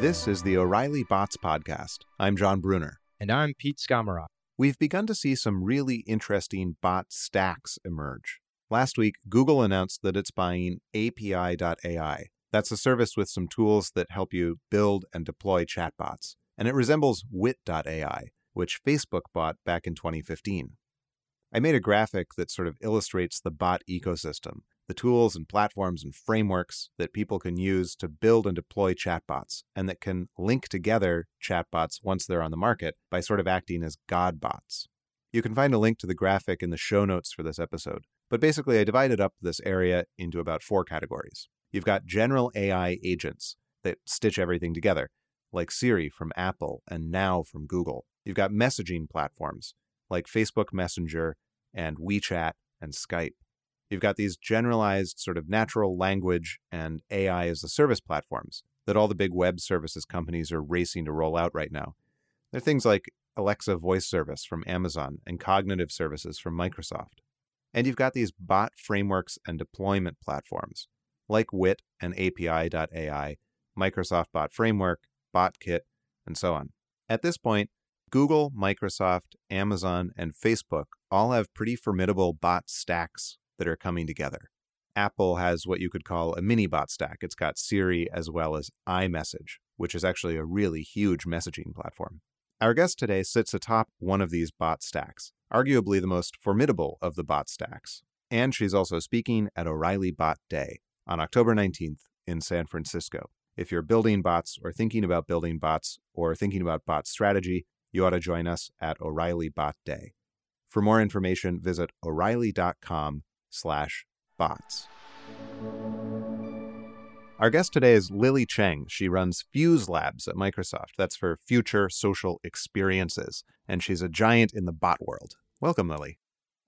This is the O'Reilly Bots Podcast. I'm Jon Bruner. And I'm Pete Skomoroch. We've begun to see some really interesting bot stacks emerge. Last week, Google announced that it's buying API.ai. That's a service with some tools that help you build and deploy chatbots. And it resembles Wit.ai, which Facebook bought back in 2015. I made a graphic that sort of illustrates the bot ecosystem, the tools and platforms and frameworks that people can use to build and deploy chatbots, and that can link together chatbots once they're on the market by sort of acting as godbots. You can find a link to the graphic in the show notes for this episode. But basically, I divided up this area into about four categories. You've got general AI agents that stitch everything together, like Siri from Apple and Now from Google. You've got messaging platforms like Facebook Messenger and WeChat and Skype. You've got these generalized sort of natural language and AI as a service platforms that all the big web services companies are racing to roll out right now. They're things like Alexa voice service from Amazon and cognitive services from Microsoft. And you've got these bot frameworks and deployment platforms like Wit and API.ai, Microsoft Bot Framework, BotKit, and so on. At this point, Google, Microsoft, Amazon, and Facebook all have pretty formidable bot stacks that are coming together. Apple has what you could call a mini bot stack. It's got Siri as well as iMessage, which is actually a really huge messaging platform. Our guest today sits atop one of these bot stacks, arguably the most formidable of the bot stacks. And she's also speaking at O'Reilly Bot Day on October 19th in San Francisco. If you're building bots or thinking about building bots or thinking about bot strategy, you ought to join us at O'Reilly Bot Day. For more information, visit o'reilly.com slash bots. Our guest today is Lili Cheng. She runs Fuse Labs at Microsoft. That's for Future Social Experiences. And she's a giant in the bot world. Welcome, Lily.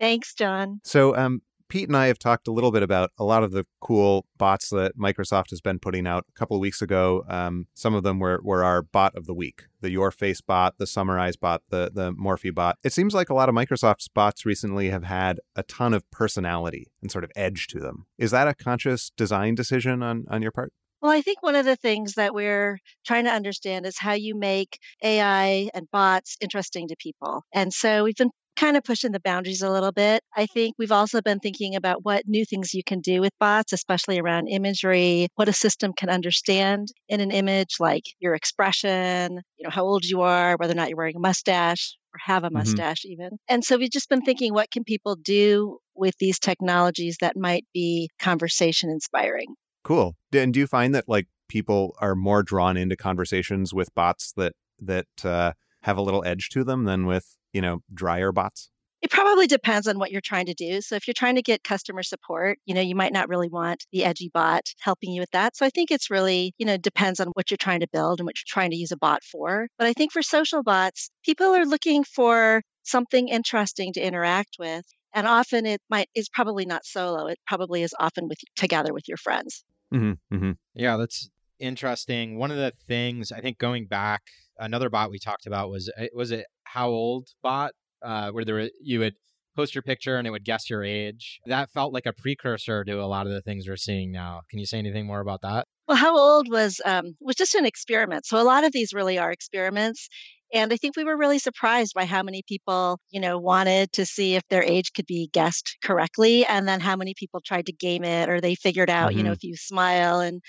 Thanks, John. So, um, Pete and I have talked a little bit about a lot of the cool bots that Microsoft has been putting out. A couple of weeks ago, um, some of them were, were our bot of the week: the Your Face bot, the Summarize bot, the the Murphy bot. It seems like a lot of Microsoft's bots recently have had a ton of personality and sort of edge to them. Is that a conscious design decision on on your part? Well, I think one of the things that we're trying to understand is how you make AI and bots interesting to people. And so we've been kind of pushing the boundaries a little bit. I think we've also been thinking about what new things you can do with bots, especially around imagery, what a system can understand in an image, like your expression, you know, how old you are, whether or not you're wearing a mustache or have a Mm-hmm. mustache even. And so we've just been thinking what can people do with these technologies that might be conversation inspiring. Cool. And do you find that like people are more drawn into conversations with bots that that uh, have a little edge to them than with you know drier bots? It probably depends on what you're trying to do. So if you're trying to get customer support, you know, you might not really want the edgy bot helping you with that. So I think it's really, you know, depends on what you're trying to build and what you're trying to use a bot for. But I think for social bots, people are looking for something interesting to interact with. And often it might is probably not solo. It probably is often with together with your friends. Mm-hmm, mm-hmm. Yeah, that's interesting. One of the things I think going back, another bot we talked about was uh, was it how old bot, uh, where there were, you would post your picture and it would guess your age. That felt like a precursor to a lot of the things we're seeing now. Can you say anything more about that? Well, how old was um, was just an experiment. So a lot of these really are experiments. And I think we were really surprised by how many people, you know, wanted to see if their age could be guessed correctly, and then how many people tried to game it, or they figured out, you know, Mhm. if you smile and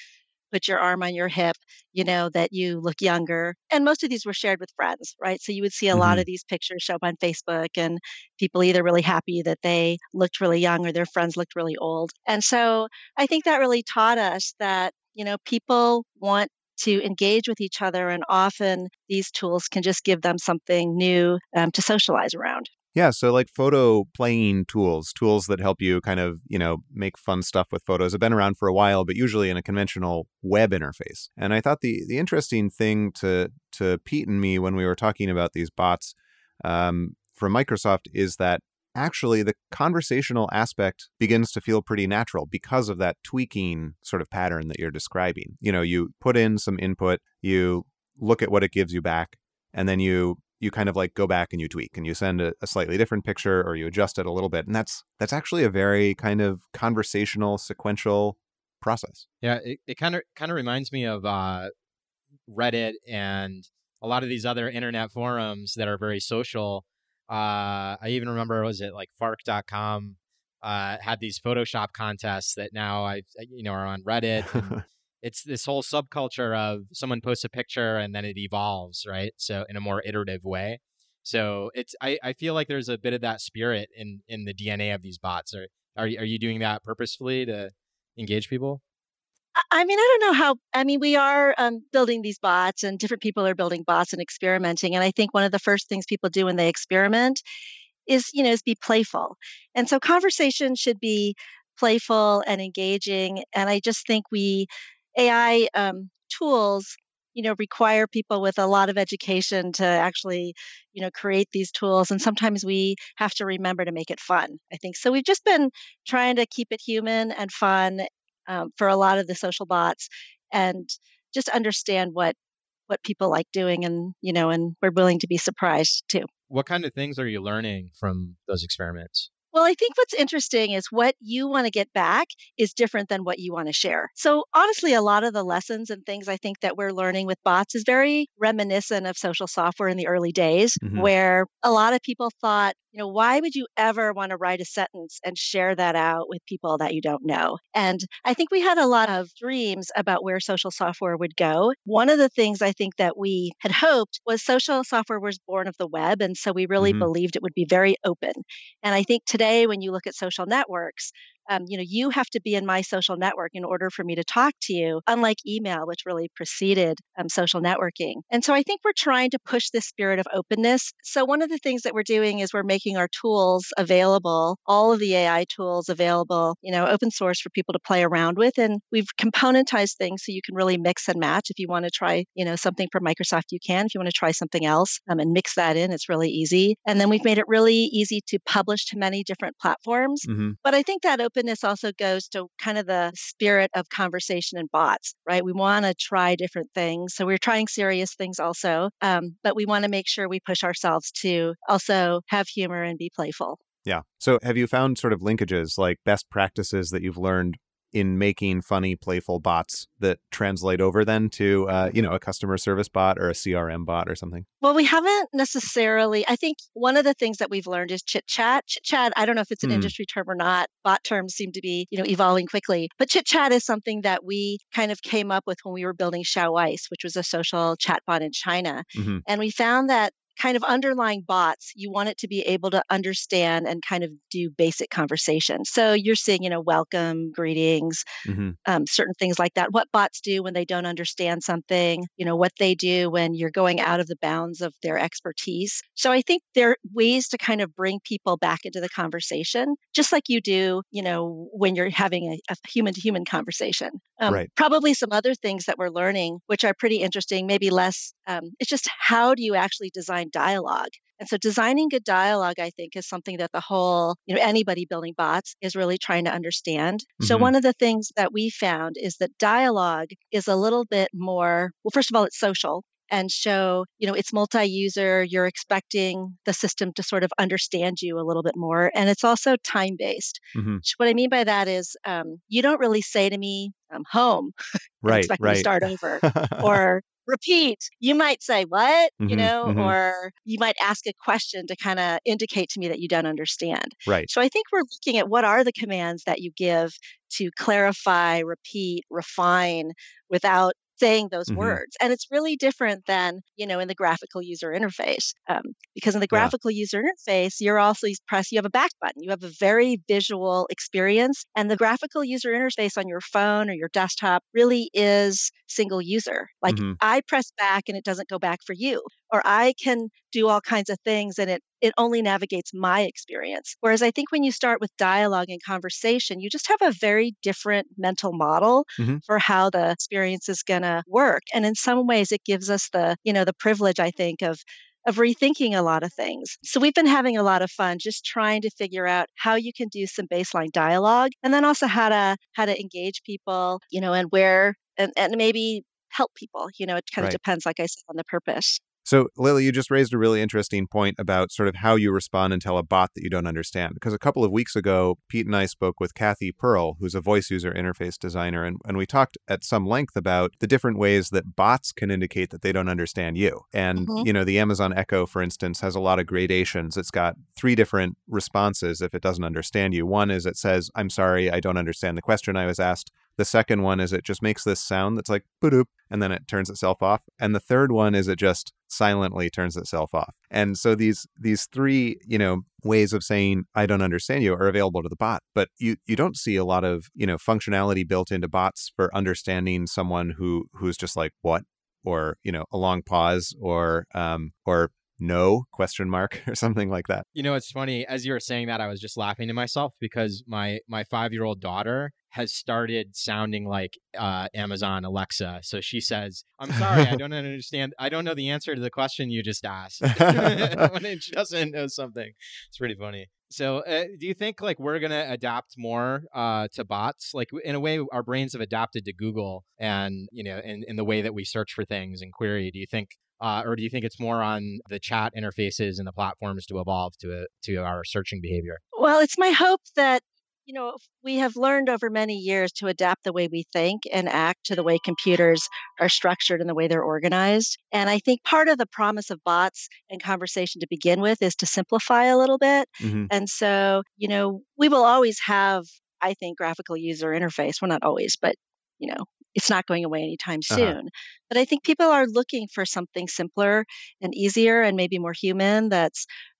put your arm on your hip, you know, that you look younger. And most of these were shared with friends, right? So you would see a lot of these pictures show up on Facebook and people either really happy that they looked really young or their friends looked really old. And so I think that really taught us that, you know, people want to engage with each other, and often these tools can just give them something new um, to socialize around. Yeah, so like photo playing tools, tools that help you kind of, you know, make fun stuff with photos have been around for a while, but usually in a conventional web interface. And I thought the the interesting thing to to Pete and me when we were talking about these bots um, from Microsoft is that actually the conversational aspect begins to feel pretty natural because of that tweaking sort of pattern that you're describing. You know, you put in some input, you look at what it gives you back, and then you you kind of like go back and you tweak and you send a, a slightly different picture or you adjust it a little bit and that's that's actually a very kind of conversational sequential process Yeah, it, it kind of kind of reminds me of uh, Reddit and a lot of these other internet forums that are very social. Uh, I even remember was it like Fark.com uh, had these Photoshop contests that now I you know are on Reddit. it's this whole subculture of someone posts a picture and then it evolves, right? So in a more iterative way. So it's I, I feel like there's a bit of that spirit in in the DNA of these bots. Are are are you doing that purposefully to engage people? I mean, I don't know how. I mean, we are um, building these bots, and different people are building bots and experimenting. And I think one of the first things people do when they experiment is, you know, is be playful. And so conversation should be playful and engaging. And I just think we AI um, tools you know require people with a lot of education to actually you know create these tools and sometimes we have to remember to make it fun i think. So we've just been trying to keep it human and fun um, for a lot of the social bots and just understand what what people like doing and you know and we're willing to be surprised too. What kind of things are you learning from those experiments well, I think what's interesting is what you want to get back is different than what you want to share. So, honestly, a lot of the lessons and things I think that we're learning with bots is very reminiscent of social software in the early days, mm-hmm. where a lot of people thought, you know, why would you ever want to write a sentence and share that out with people that you don't know? And I think we had a lot of dreams about where social software would go. One of the things I think that we had hoped was social software was born of the web. And so we really mm-hmm. believed it would be very open. And I think today, when you look at social networks, um, you know, you have to be in my social network in order for me to talk to you, unlike email, which really preceded um, social networking. And so I think we're trying to push this spirit of openness. So one of the things that we're doing is we're making our tools available, all of the AI tools available, you know, open source for people to play around with. And we've componentized things so you can really mix and match. If you want to try, you know, something from Microsoft, you can. If you want to try something else um, and mix that in, it's really easy. And then we've made it really easy to publish to many different platforms. Mm-hmm. But I think that openness also goes to kind of the spirit of conversation and bots, right? We want to try different things. So we're trying serious things also, um, but we want to make sure we push ourselves to also have humor and be playful. Yeah. So have you found sort of linkages like best practices that you've learned in making funny, playful bots that translate over then to, uh, you know, a customer service bot or a CRM bot or something? Well, we haven't necessarily. I think one of the things that we've learned is chit chat. Chit chat, I don't know if it's an hmm. industry term or not. Bot terms seem to be, you know, evolving quickly. But chit chat is something that we kind of came up with when we were building Xiaoice, which was a social chatbot in China. Mm-hmm. And we found that kind of underlying bots, you want it to be able to understand and kind of do basic conversation. So you're seeing, you know, welcome, greetings, mm-hmm. um, certain things like that. What bots do when they don't understand something, you know, what they do when you're going out of the bounds of their expertise. So I think there are ways to kind of bring people back into the conversation, just like you do, you know, when you're having a human to human conversation. Um, right. Probably some other things that we're learning, which are pretty interesting, maybe less. Um, it's just how do you actually design dialogue? And so designing good dialogue, I think, is something that the whole, you know, anybody building bots is really trying to understand. Mm-hmm. So one of the things that we found is that dialogue is a little bit more, well, first of all, it's social and show, you know, it's multi-user. You're expecting the system to sort of understand you a little bit more. And it's also time-based. Mm-hmm. What I mean by that is um, you don't really say to me, I'm home. right, expect right. me to start over. or repeat. You might say, What? Mm-hmm, you know, mm-hmm. or you might ask a question to kind of indicate to me that you don't understand. Right. So I think we're looking at what are the commands that you give to clarify, repeat, refine without saying those mm-hmm. words. And it's really different than, you know, in the graphical user interface. Um, because in the graphical yeah. user interface, you're also you press, you have a back button, you have a very visual experience. And the graphical user interface on your phone or your desktop really is single user. Like mm-hmm. I press back and it doesn't go back for you or I can do all kinds of things and it it only navigates my experience. Whereas I think when you start with dialogue and conversation, you just have a very different mental model mm-hmm. for how the experience is going to work. And in some ways it gives us the, you know, the privilege I think of of rethinking a lot of things. So we've been having a lot of fun just trying to figure out how you can do some baseline dialogue and then also how to how to engage people, you know, and where and, and maybe help people. You know, it kind of right. depends, like I said, on the purpose. So, Lili, you just raised a really interesting point about sort of how you respond and tell a bot that you don't understand. Because a couple of weeks ago, Pete and I spoke with Cathy Pearl, who's a voice user interface designer, and, and we talked at some length about the different ways that bots can indicate that they don't understand you. And, mm-hmm. you know, the Amazon Echo, for instance, has a lot of gradations. It's got three different responses if it doesn't understand you. One is it says, I'm sorry, I don't understand the question I was asked. The second one is it just makes this sound that's like boop, and then it turns itself off. And the third one is it just silently turns itself off. And so these these three, you know, ways of saying I don't understand you are available to the bot, but you you don't see a lot of, you know, functionality built into bots for understanding someone who who's just like what or, you know, a long pause or um or no question mark or something like that you know it's funny as you were saying that i was just laughing to myself because my my five year old daughter has started sounding like uh, Amazon Alexa. So she says, "I'm sorry, I don't understand. I don't know the answer to the question you just asked." when it doesn't know something, it's pretty funny. So, uh, do you think like we're gonna adapt more uh, to bots? Like in a way, our brains have adapted to Google, and you know, in, in the way that we search for things and query. Do you think uh, or do you think it's more on the chat interfaces and the platforms to evolve to a, to our searching behavior? Well, it's my hope that you know, we have learned over many years to adapt the way we think and act to the way computers are structured and the way they're organized. And I think part of the promise of bots and conversation to begin with is to simplify a little bit. Mm-hmm. And so, you know, we will always have, I think, graphical user interface. Well, not always, but you know, it's not going away anytime uh-huh. soon. Uh-huh. But I think people are looking for something simpler and easier and maybe more human that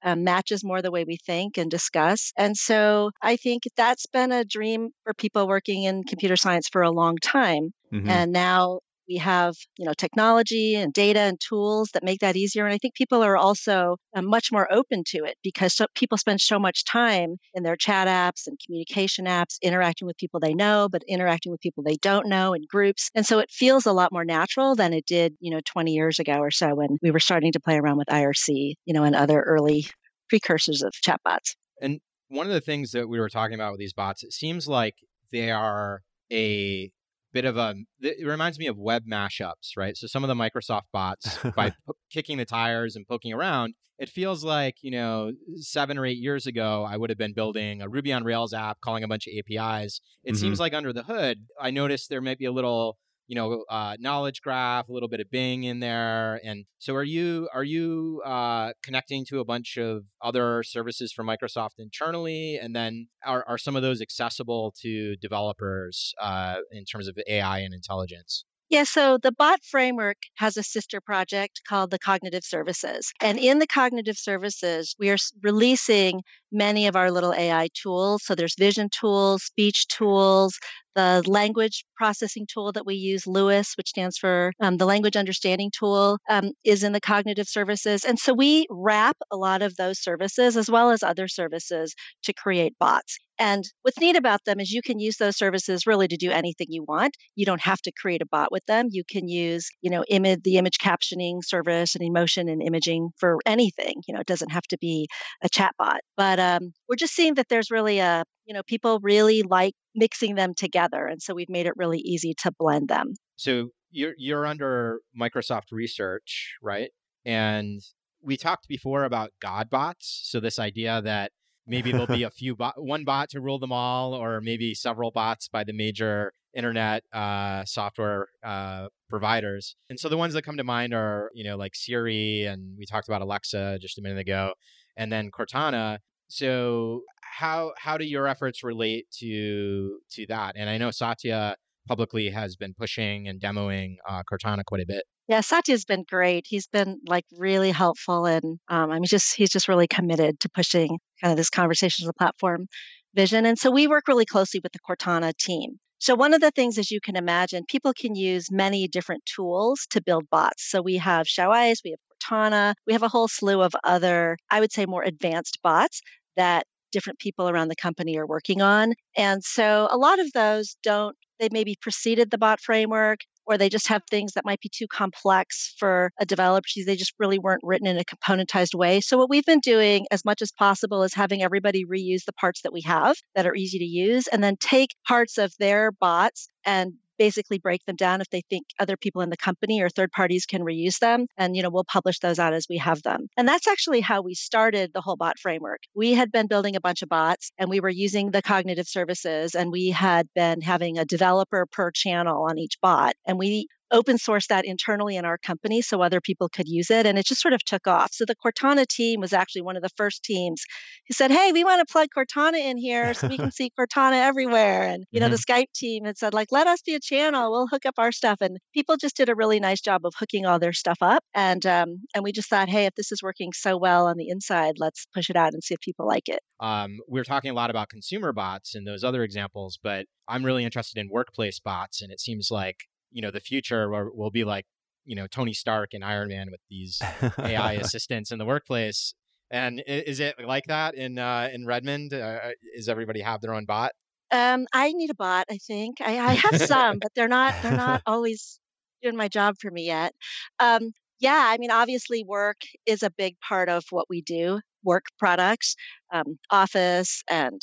um, matches more the way we think and discuss. And so I think that's been a dream for people working in computer science for a long time. Mm-hmm. And now we have you know technology and data and tools that make that easier and i think people are also uh, much more open to it because so, people spend so much time in their chat apps and communication apps interacting with people they know but interacting with people they don't know in groups and so it feels a lot more natural than it did you know 20 years ago or so when we were starting to play around with irc you know and other early precursors of chatbots. And one of the things that we were talking about with these bots it seems like they are a bit of a it reminds me of web mashups right so some of the microsoft bots by p- kicking the tires and poking around it feels like you know seven or eight years ago i would have been building a ruby on rails app calling a bunch of apis it mm-hmm. seems like under the hood i noticed there might be a little you know uh, knowledge graph a little bit of bing in there and so are you are you uh, connecting to a bunch of other services from microsoft internally and then are, are some of those accessible to developers uh, in terms of ai and intelligence yeah, so the bot framework has a sister project called the Cognitive Services. And in the Cognitive Services, we are releasing many of our little AI tools. So there's vision tools, speech tools, the language processing tool that we use, LUIS, which stands for um, the language understanding tool, um, is in the cognitive services. And so we wrap a lot of those services as well as other services to create bots. And what's neat about them is you can use those services really to do anything you want. You don't have to create a bot with them. You can use, you know, image the image captioning service and emotion and imaging for anything. You know, it doesn't have to be a chat bot. But um, we're just seeing that there's really a, you know, people really like mixing them together. And so we've made it really easy to blend them. So you're you're under Microsoft Research, right? And we talked before about God bots. So this idea that maybe there'll be a few bot, one bot to rule them all, or maybe several bots by the major internet uh, software uh, providers. And so the ones that come to mind are, you know, like Siri, and we talked about Alexa just a minute ago, and then Cortana. So how how do your efforts relate to to that? And I know Satya publicly has been pushing and demoing uh, Cortana quite a bit. Yeah, Satya's been great. He's been like really helpful, and um, I mean, just he's just really committed to pushing kind of this conversation as the platform vision. And so we work really closely with the Cortana team. So one of the things, as you can imagine, people can use many different tools to build bots. So we have Xiaoice, we have Cortana, we have a whole slew of other, I would say, more advanced bots that different people around the company are working on. And so a lot of those don't, they maybe preceded the bot framework or they just have things that might be too complex for a developer. They just really weren't written in a componentized way. So, what we've been doing as much as possible is having everybody reuse the parts that we have that are easy to use and then take parts of their bots and basically break them down if they think other people in the company or third parties can reuse them. And, you know, we'll publish those out as we have them. And that's actually how we started the whole bot framework. We had been building a bunch of bots and we were using the cognitive services and we had been having a developer per channel on each bot. And we open source that internally in our company so other people could use it. And it just sort of took off. So the Cortana team was actually one of the first teams who said, Hey, we want to plug Cortana in here so we can see Cortana everywhere. And, you know, mm-hmm. the Skype team had said, like, let us be a channel. We'll hook up our stuff. And people just did a really nice job of hooking all their stuff up. And um, and we just thought, hey, if this is working so well on the inside, let's push it out and see if people like it. Um, we are talking a lot about consumer bots and those other examples, but I'm really interested in workplace bots. And it seems like you know the future where we'll be like you know Tony Stark and Iron Man with these AI assistants in the workplace. And is it like that in uh, in Redmond? Uh, uh, is everybody have their own bot? Um, I need a bot. I think I, I have some, but they're not they're not always doing my job for me yet. Um, yeah, I mean, obviously, work is a big part of what we do. Work products, um, Office, and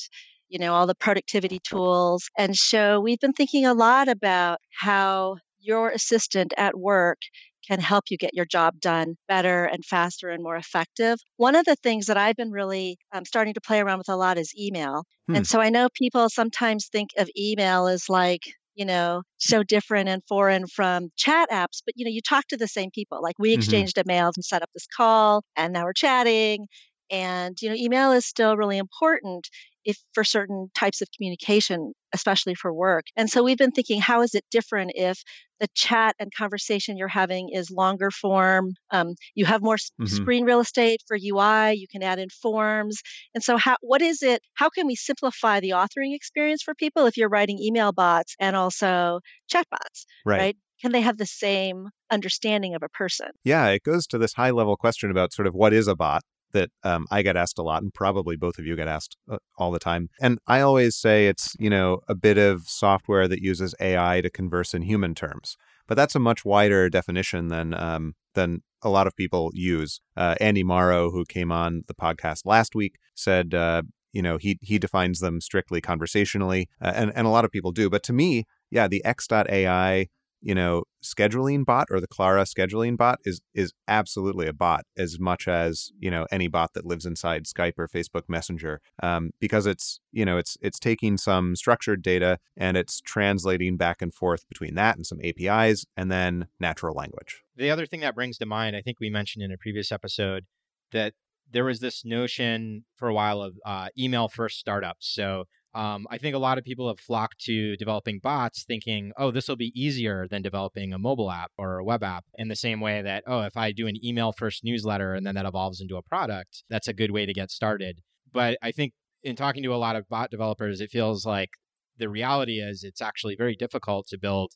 you know, all the productivity tools. And so we've been thinking a lot about how your assistant at work can help you get your job done better and faster and more effective. One of the things that I've been really um, starting to play around with a lot is email. Hmm. And so I know people sometimes think of email as like, you know, so different and foreign from chat apps, but you know, you talk to the same people. Like we mm-hmm. exchanged mm-hmm. emails and set up this call and now we're chatting. And you know, email is still really important if for certain types of communication, especially for work. And so we've been thinking, how is it different if the chat and conversation you're having is longer form? Um, you have more mm-hmm. screen real estate for UI. You can add in forms. And so, how what is it? How can we simplify the authoring experience for people if you're writing email bots and also chat bots? Right. right? Can they have the same understanding of a person? Yeah, it goes to this high level question about sort of what is a bot that um, I get asked a lot, and probably both of you get asked uh, all the time. And I always say it's you know a bit of software that uses AI to converse in human terms, but that's a much wider definition than um, than a lot of people use. Uh, Andy Mauro, who came on the podcast last week, said. Uh, you know, he he defines them strictly conversationally, uh, and and a lot of people do. But to me, yeah, the X.AI you know, scheduling bot or the Clara scheduling bot is is absolutely a bot as much as you know any bot that lives inside Skype or Facebook Messenger, um, because it's you know it's it's taking some structured data and it's translating back and forth between that and some APIs and then natural language. The other thing that brings to mind, I think we mentioned in a previous episode that there was this notion for a while of uh, email first startups. So um, I think a lot of people have flocked to developing bots thinking, oh, this will be easier than developing a mobile app or a web app in the same way that, oh, if I do an email first newsletter and then that evolves into a product, that's a good way to get started. But I think in talking to a lot of bot developers, it feels like the reality is it's actually very difficult to build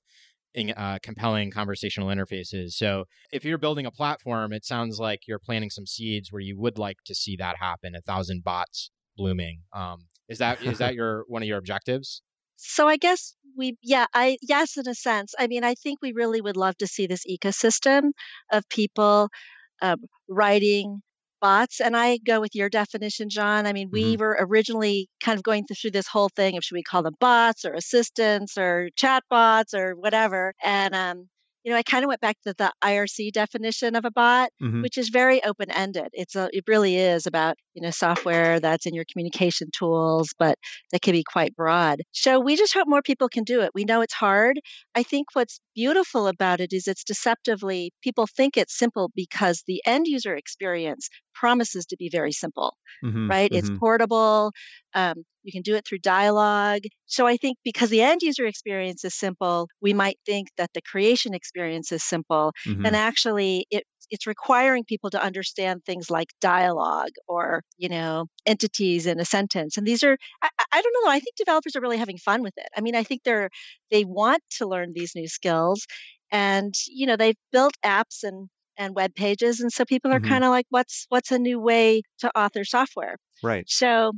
uh, compelling conversational interfaces. So if you're building a platform, it sounds like you're planting some seeds where you would like to see that happen, a thousand bots blooming. Um, is that is that your one of your objectives? So I guess we yeah, I yes in a sense. I mean, I think we really would love to see this ecosystem of people uh, writing bots and i go with your definition john i mean we mm-hmm. were originally kind of going through this whole thing of should we call them bots or assistants or chatbots or whatever and um, you know, I kind of went back to the IRC definition of a bot, mm-hmm. which is very open ended. It's a, it really is about, you know, software that's in your communication tools, but that can be quite broad. So we just hope more people can do it. We know it's hard. I think what's beautiful about it is it's deceptively, people think it's simple because the end user experience promises to be very simple, mm-hmm, right? Mm-hmm. It's portable. Um, you can do it through dialogue. So I think because the end user experience is simple, we might think that the creation experience is simple. Mm-hmm. And actually, it it's requiring people to understand things like dialogue or you know entities in a sentence and these are I, I, don't know i think developers are really having fun with it. I mean i think they're they want to learn these new skills and you know they've built apps and and web pages and so people are mm-hmm. kind of like what's what's a new way to author software? Right. So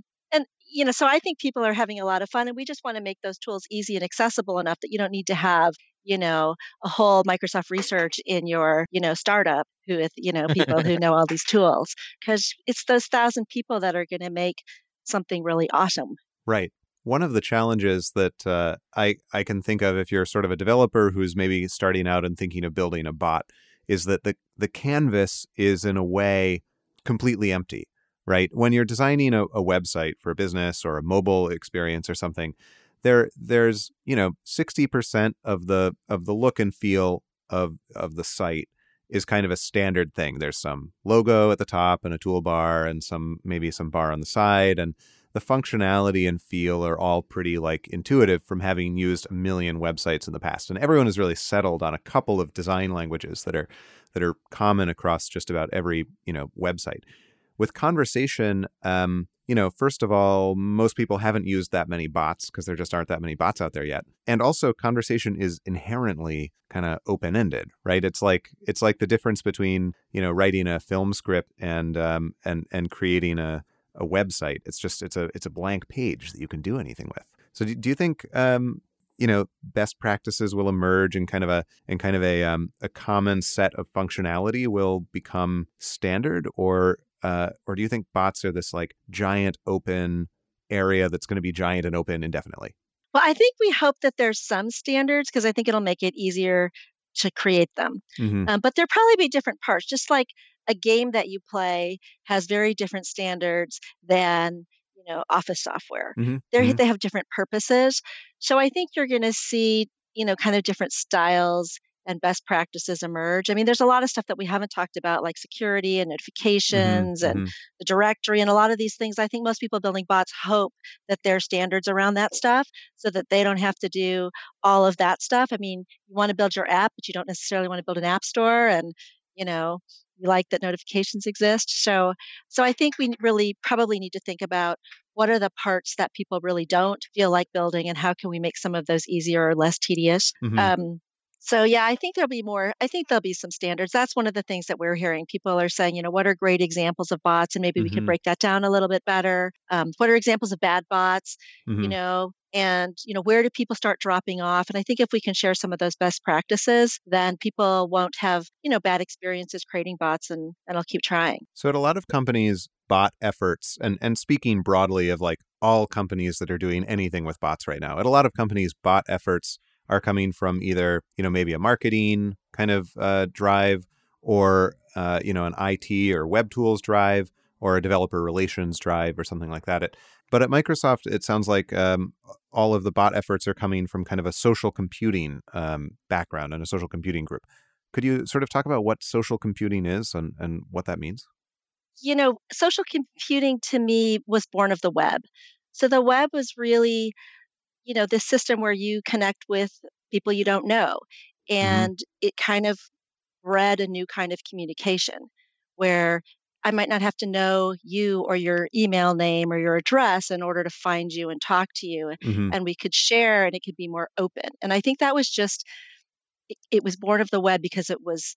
you know so i think people are having a lot of fun and we just want to make those tools easy and accessible enough that you don't need to have you know a whole microsoft research in your you know startup who with you know people who know all these tools because it's those thousand people that are going to make something really awesome. Right. One of the challenges that uh, I I can think of if you're sort of a developer who's maybe starting out and thinking of building a bot is that the the canvas is in a way completely empty, right? When you're designing a, a website for a business or a mobile experience or something, there there's you know 60% of the of the look and feel of of the site is kind of a standard thing. There's some logo at the top and a toolbar and some maybe some bar on the side and the functionality and feel are all pretty like intuitive from having used a million websites in the past. And everyone has really settled on a couple of design languages that are that are common across just about every, you know, website. With conversation, um, you know, first of all, most people haven't used that many bots because there just aren't that many bots out there yet. And also conversation is inherently kind of open-ended, right? It's like it's like the difference between, you know, writing a film script and um and and creating a a website. It's just it's a it's a blank page that you can do anything with. So do, do you think um you know best practices will emerge and kind of a and kind of a um, a common set of functionality will become standard or uh, or do you think bots are this like giant open area that's going to be giant and open indefinitely? Well, I think we hope that there's some standards because I think it'll make it easier to create them. Mm-hmm. Um, but there'll probably be different parts, just like a game that you play has very different standards than you know office software. Mm-hmm. They mm-hmm. they have different purposes. So I think you're going to see you know kind of different styles and best practices emerge. I mean, there's a lot of stuff that we haven't talked about, like security and mm-hmm, notifications mm-hmm, and mm-hmm. the directory and a lot of these things. I think most people building bots hope that there are standards around that stuff so that they don't have to do all of that stuff. I mean, you want to build your app, but you don't necessarily want to build an app store and, you know, you like that notifications exist. So so I think we really probably need to think about what are the parts that people really don't feel like building and how can we make some of those easier or less tedious. Mm-hmm. Um, so yeah, I think there'll be more. I think there'll be some standards. That's one of the things that we're hearing. People are saying, you know, what are great examples of bots, and maybe mm-hmm. we could break that down a little bit better. Um, what are examples of bad bots? Mm-hmm. You know, and you know where do people start dropping off and i think if we can share some of those best practices then people won't have you know bad experiences creating bots and and i'll keep trying so at a lot of companies bot efforts and and speaking broadly of like all companies that are doing anything with bots right now at a lot of companies bot efforts are coming from either you know maybe a marketing kind of uh, drive or uh, you know an IT or web tools drive or a developer relations drive or something like that. It, but at Microsoft, it sounds like um, all of the bot efforts are coming from kind of a social computing um, background and a social computing group. Could you sort of talk about what social computing is and, and what that means? You know, social computing to me was born of the web. So the web was really you know, this system where you connect with people you don't know. Mm-hmm. And mm-hmm. it kind of bred a new kind of communication where I might not have to know you or your email name or your address in order to find you and talk to you. Mm-hmm. And we could share and it could be more open. And I think that was just, it, it was born of the web because it was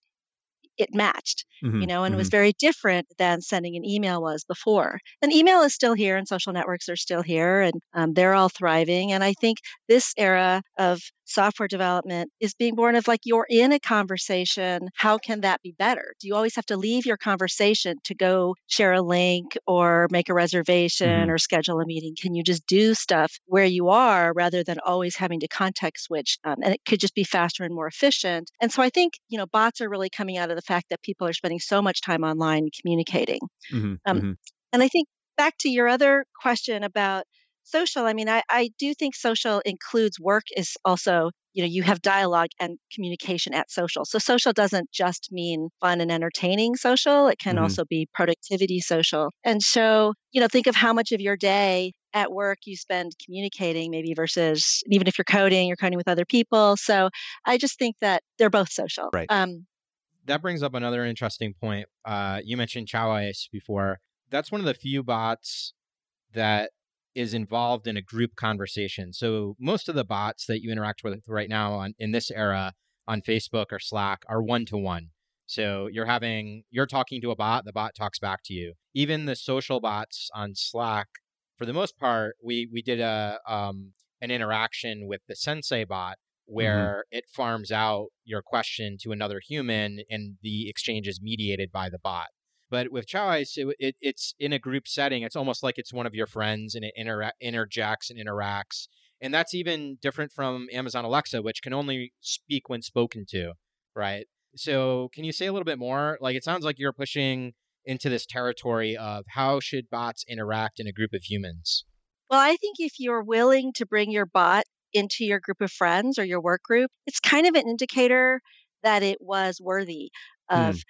it matched, mm-hmm, you know, and mm-hmm. it was very different than sending an email was before. And email is still here, and social networks are still here, and um, they're all thriving. And I think this era of software development is being born of like you're in a conversation. How can that be better? Do you always have to leave your conversation to go share a link or make a reservation mm-hmm. or schedule a meeting? Can you just do stuff where you are rather than always having to context switch? Um, and it could just be faster and more efficient. And so I think, you know, bots are really coming out of the fact that people are spending so much time online communicating. Mm-hmm. Um, mm-hmm. And I think back to your other question about social i mean I, I do think social includes work is also you know you have dialogue and communication at social. So social doesn't just mean fun and entertaining social it can mm-hmm. also be productivity social. And so you know think of how much of your day at work you spend communicating maybe versus even if you're coding you're coding with other people. So i just think that they're both social. Right. Um, that brings up another interesting point uh, you mentioned Xiaoice before. That's one of the few bots that is involved in a group conversation. So most of the bots that you interact with right now on in this era on Facebook or Slack are one to one. So you're having you're talking to a bot, the bot talks back to you. Even the social bots on Slack, for the most part, we we did a um, an interaction with the Sensay bot mm-hmm. where mm-hmm. it farms out your question to another human and the exchange is mediated by the bot. But with Xiaoice, it, it, it's in a group setting. It's almost like it's one of your friends and it intera- interjects and interacts. And that's even different from Amazon Alexa, which can only speak when spoken to, right? So, can you say a little bit more? Like, it sounds like you're pushing into this territory of how should bots interact in a group of humans? Well, I think if you're willing to bring your bot into your group of friends or your work group, it's kind of an indicator that it was worthy of, mm.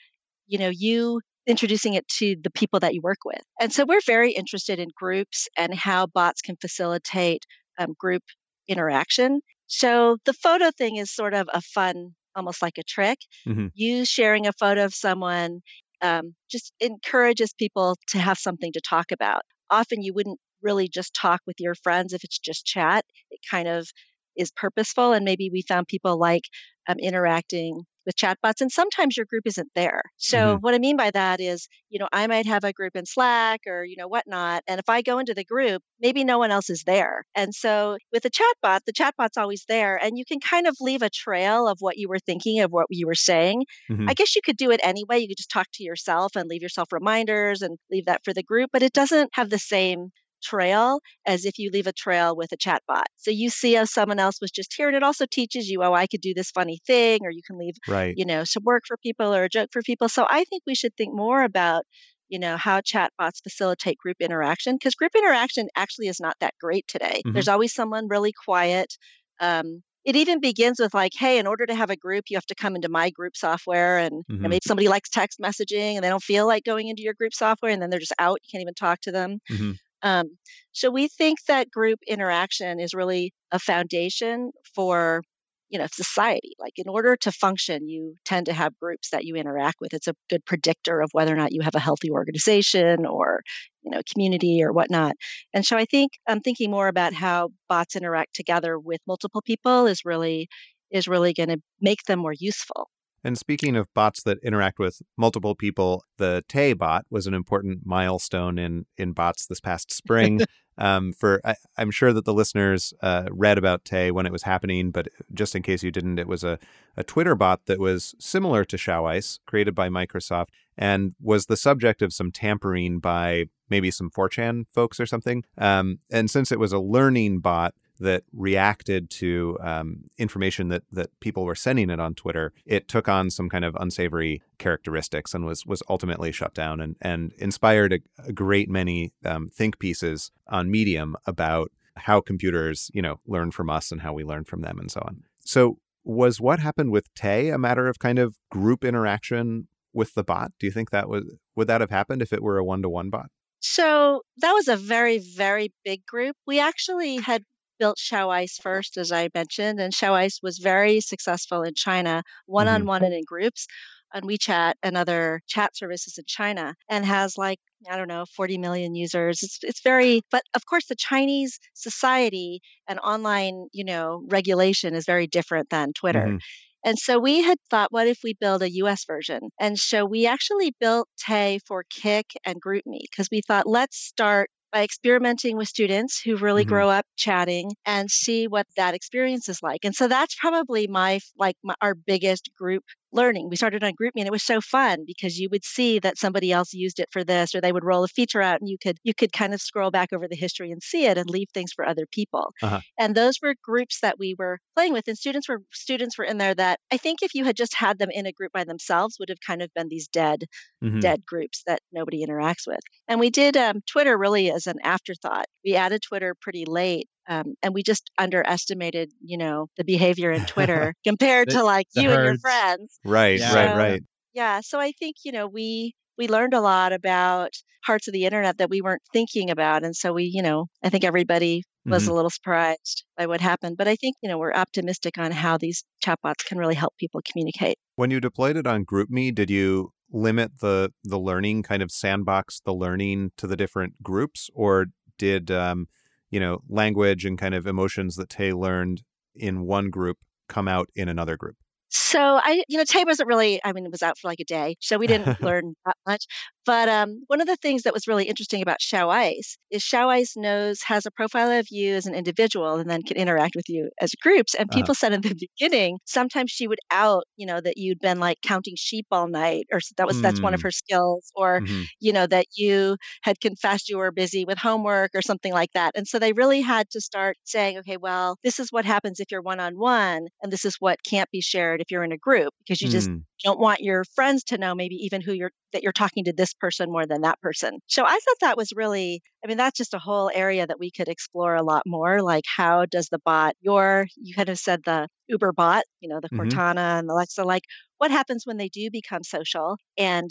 you know, you introducing it to the people that you work with. And so we're very interested in groups and how bots can facilitate um, group interaction. So the photo thing is sort of a fun, almost like a trick. Mm-hmm. You sharing a photo of someone um, just encourages people to have something to talk about. Often you wouldn't really just talk with your friends if it's just chat. It kind of is purposeful. And maybe we found people like um, interacting with chatbots and sometimes your group isn't there so mm-hmm. what i mean by that is you know i might have a group in slack or you know whatnot and if i go into the group maybe no one else is there and so with the chatbot the chatbot's always there and you can kind of leave a trail of what you were thinking of what you were saying mm-hmm. i guess you could do it anyway you could just talk to yourself and leave yourself reminders and leave that for the group but it doesn't have the same trail as if you leave a trail with a chat bot. So you see how someone else was just here and it also teaches you, oh, I could do this funny thing, or you can leave, right. you know, some work for people or a joke for people. So I think we should think more about you know how chatbots facilitate group interaction because group interaction actually is not that great today mm-hmm. there's always someone really quiet um, it even begins with like hey in order to have a group you have to come into my group software and, mm-hmm. and, maybe somebody likes text messaging and they don't feel like going into your group software and then they're just out you can't even talk to them mm-hmm. Um, so we think that group interaction is really a foundation for you know society. Like in order to function you tend to have groups that you interact with. It's a good predictor of whether or not you have a healthy organization or you know community or whatnot. And so i think i'm thinking more about how bots interact together with multiple people is really is really going to make them more useful and speaking of bots that interact with multiple people, the Tay bot was an important milestone in in bots this past spring. um, for I, am sure that the listeners uh, read about Tay when it was happening, but just in case you didn't, it was a, a Twitter bot that was similar to Xiaoice, created by Microsoft, and was the subject of some tampering by maybe some 4chan folks or something. Um, and since it was a learning bot, that reacted to um, information that that people were sending it on Twitter, it took on some kind of unsavory characteristics and was was ultimately shut down and and inspired a, a great many um, think pieces on Medium about how computers you know learn from us and how we learn from them and so on. So was what happened with Tay a matter of kind of group interaction with the bot? Do you think that was would that have happened if it were a one to one bot? So that was a very, very big group. We actually had built Xiaoice first, as I mentioned, and Xiaoice was very successful in China, one on one and in groups on WeChat and other chat services in China, and has like I don't know 40 million users. It's it's very, but of course the Chinese society and online you know regulation is very different than Twitter. Mm-hmm. And so we had thought, what if we build a US version? And so we actually built Tay for Kik and GroupMe because we thought, let's start by experimenting with students who really mm-hmm. grow up chatting and see what that experience is like. And so that's probably my like my, our biggest group learning. We started on GroupMe and it was so fun because you would see that somebody else used it for this or they would roll a feature out and you could you could kind of scroll back over the history and see it and leave things for other people. Uh-huh. And those were groups that we were playing with and students were students were in there that I think if you had just had them in a group by themselves would have kind of been these dead mm-hmm. dead groups that nobody interacts with. And we did um, Twitter really as an afterthought. We added Twitter pretty late um, and we just underestimated, you know, the behavior in Twitter compared to like you herds. and your friends. Right, yeah. right, right. Yeah. So I think, you know, we we learned a lot about parts of the internet that we weren't thinking about. And so we, you know, I think everybody was mm-hmm. a little surprised by what happened. But I think, you know, we're optimistic on how these chatbots can really help people communicate. When you deployed it on GroupMe, did you limit the the learning kind of sandbox the learning to the different groups or did um, you know, language and kind of emotions that Tay learned in one group come out in another group? So I, you know, Tay wasn't really, I mean, it was out for like a day. So we didn't learn that much. But um, one of the things that was really interesting about Xiaoice is Xiaoice knows has a profile of you as an individual and then can interact with you as groups. And Uh-huh. people said in the beginning, sometimes she would out, you know, that you'd been like counting sheep all night, or that was that's one of Mm. her skills, or Mhm. you know that you had confessed you were busy with homework or something like that. And so they really had to start saying, okay, well, this is what happens if you're one on one, and this is what can't be shared if you're in a group because you just Mm. Don't want your friends to know maybe even who you're that you're talking to this person more than that person. So I thought that was really I mean that's just a whole area that we could explore a lot more like how does the bot your you kind of said the Uber bot, you know, the Mhm. Cortana and the Alexa like what happens when they do become social and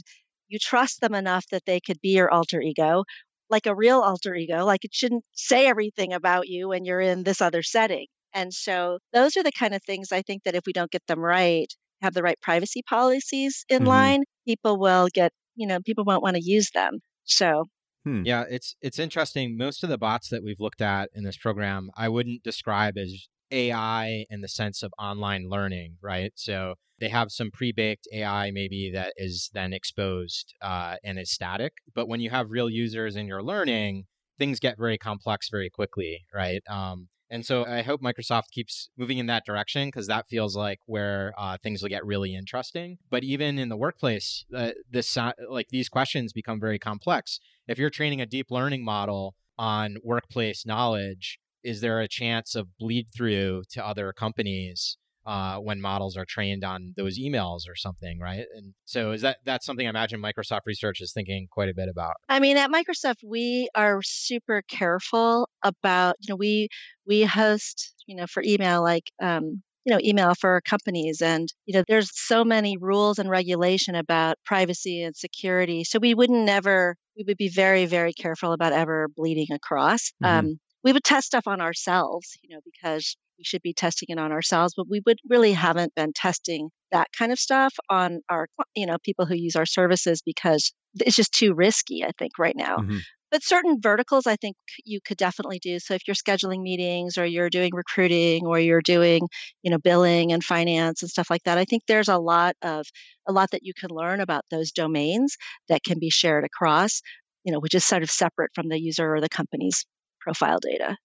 you trust them enough that they could be your alter ego like a real alter ego like it shouldn't say everything about you when you're in this other setting. And so those are the kind of things I think that if we don't get them right have the right privacy policies in Mhm. line, people will get, you know, people won't want to use them. So, Hmm. Yeah, it's it's interesting. Most of the bots that we've looked at in this program, I wouldn't describe as AI in the sense of online learning, right? So they have some pre-baked AI maybe that is then exposed uh, and is static. But when you have real users and you're learning, things get very complex very quickly, right? Um, and so I hope Microsoft keeps moving in that direction because that feels like where uh, things will get really interesting. But even in the workplace, uh, this like these questions become very complex. If you're training a deep learning model on workplace knowledge, is there a chance of bleed through to other companies uh, when models are trained on those emails or something, right? And so is that that's something I imagine Microsoft Research is thinking quite a bit about. I mean, at Microsoft, we are super careful about, you know, we we host, you know, for email like um, you know, email for companies and, you know, there's so many rules and regulation about privacy and security. So we wouldn't never we would be very very careful about ever bleeding across. Mhm. Um we would test stuff on ourselves, you know, because we should be testing it on ourselves, but we would really haven't been testing that kind of stuff on our, you know, people who use our services because it's just too risky, I think, right now. Mhm. But certain verticals, I think you could definitely do. So if you're scheduling meetings or you're doing recruiting or you're doing, you know, billing and finance and stuff like that, I think there's a lot of a lot that you can learn about those domains that can be shared across, you know, which is sort of separate from the user or the company's profile data.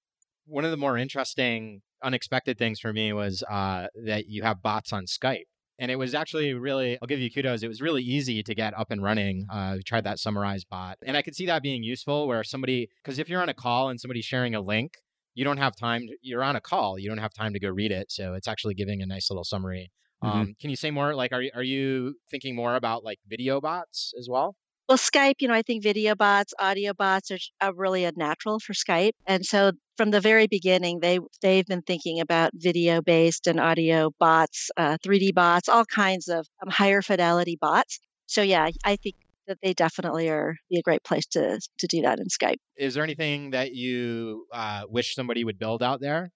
One of the more interesting, unexpected things for me was uh, that you have bots on Skype. And it was actually really, I'll give you kudos. It was really easy to get up and running. Uh, we tried that summarize bot. And I could see that being useful where somebody, because if you're on a call and somebody's sharing a link, you don't have time, to, you're on a call, you don't have time to go read it. So it's actually giving a nice little summary. Mhm. Um, can you say more? Like, are, are you thinking more about like video bots as well? Well, Skype, you know, I think video bots, audio bots are, are really a natural for Skype. And so from the very beginning, they they've been thinking about video based and audio bots, uh, 3D bots, all kinds of um, higher fidelity bots. So yeah, I think that they definitely are be a great place to to do that in Skype. Is there anything that you uh, wish somebody would build out there?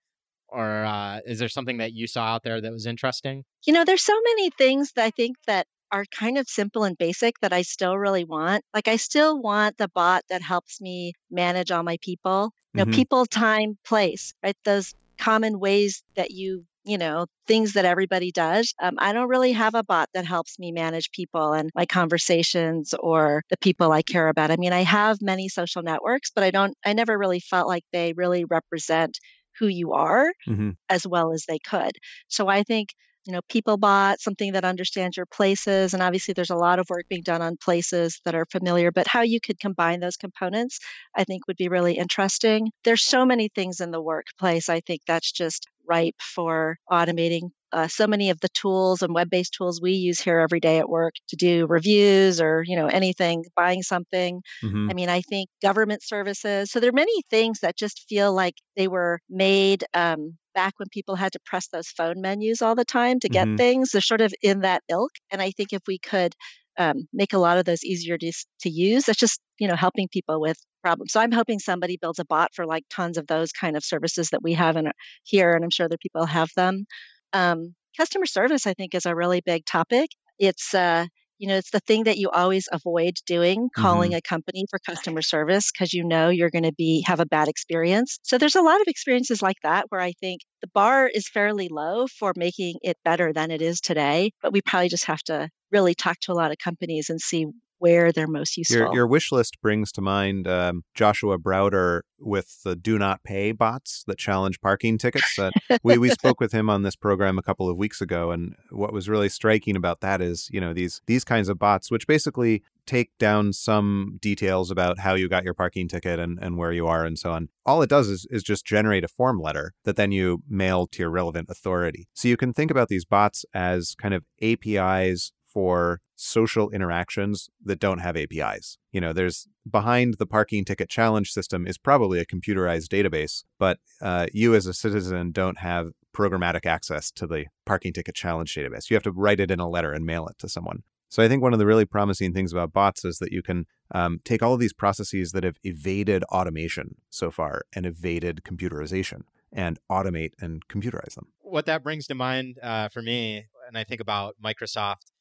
Or uh, is there something that you saw out there that was interesting? You know, there's so many things that I think that are kind of simple and basic that I still really want. Like I still want the bot that helps me manage all my people. You know, Mhm. people, time, place, right? Those common ways that you, you know, things that everybody does. Um, I don't really have a bot that helps me manage people and my conversations or the people I care about. I mean, I have many social networks, but I don't, I never really felt like they really represent who you are Mhm. as well as they could. So I think, you know, PeopleBot, something that understands your places, and obviously there's a lot of work being done on places that are familiar, but how you could combine those components, I think would be really interesting. There's so many things in the workplace. I think that's just ripe for automating. Uh, so many of the tools and web-based tools we use here every day at work to do reviews or you know anything buying something Mhm. I mean, I think government services. So there are many things that just feel like they were made um, back when people had to press those phone menus all the time to get Mhm. things. They're sort of in that ilk. And I think if we could um, make a lot of those easier to, to use, that's just you know helping people with problems. So I'm hoping somebody builds a bot for like tons of those kind of services that we have in here, and I'm sure other people have them. Um, customer service, I think, is a really big topic. It's uh, you know, it's the thing that you always avoid doing, calling mm-hmm. a company for customer service because you know you're going to be have a bad experience. So there's a lot of experiences like that where I think the bar is fairly low for making it better than it is today, but we probably just have to really talk to a lot of companies and see where they're most useful. Your, your wish list brings to mind um, Joshua Browder with the do not pay bots that challenge parking tickets. Uh, we, we spoke with him on this program a couple of weeks ago. And what was really striking about that is, you know, these, these kinds of bots, which basically take down some details about how you got your parking ticket and, and where you are and so on. All it does is, is just generate a form letter that then you mail to your relevant authority. So you can think about these bots as kind of APIs for social interactions that don't have APIs. You know, there's behind the parking ticket challenge system is probably a computerized database, but uh, you as a citizen don't have programmatic access to the parking ticket challenge database. You have to write it in a letter and mail it to someone. So I think one of the really promising things about bots is that you can um, take all of these processes that have evaded automation so far and evaded computerization and automate and computerize them. What that brings to mind uh, for me, and I think about Microsoft,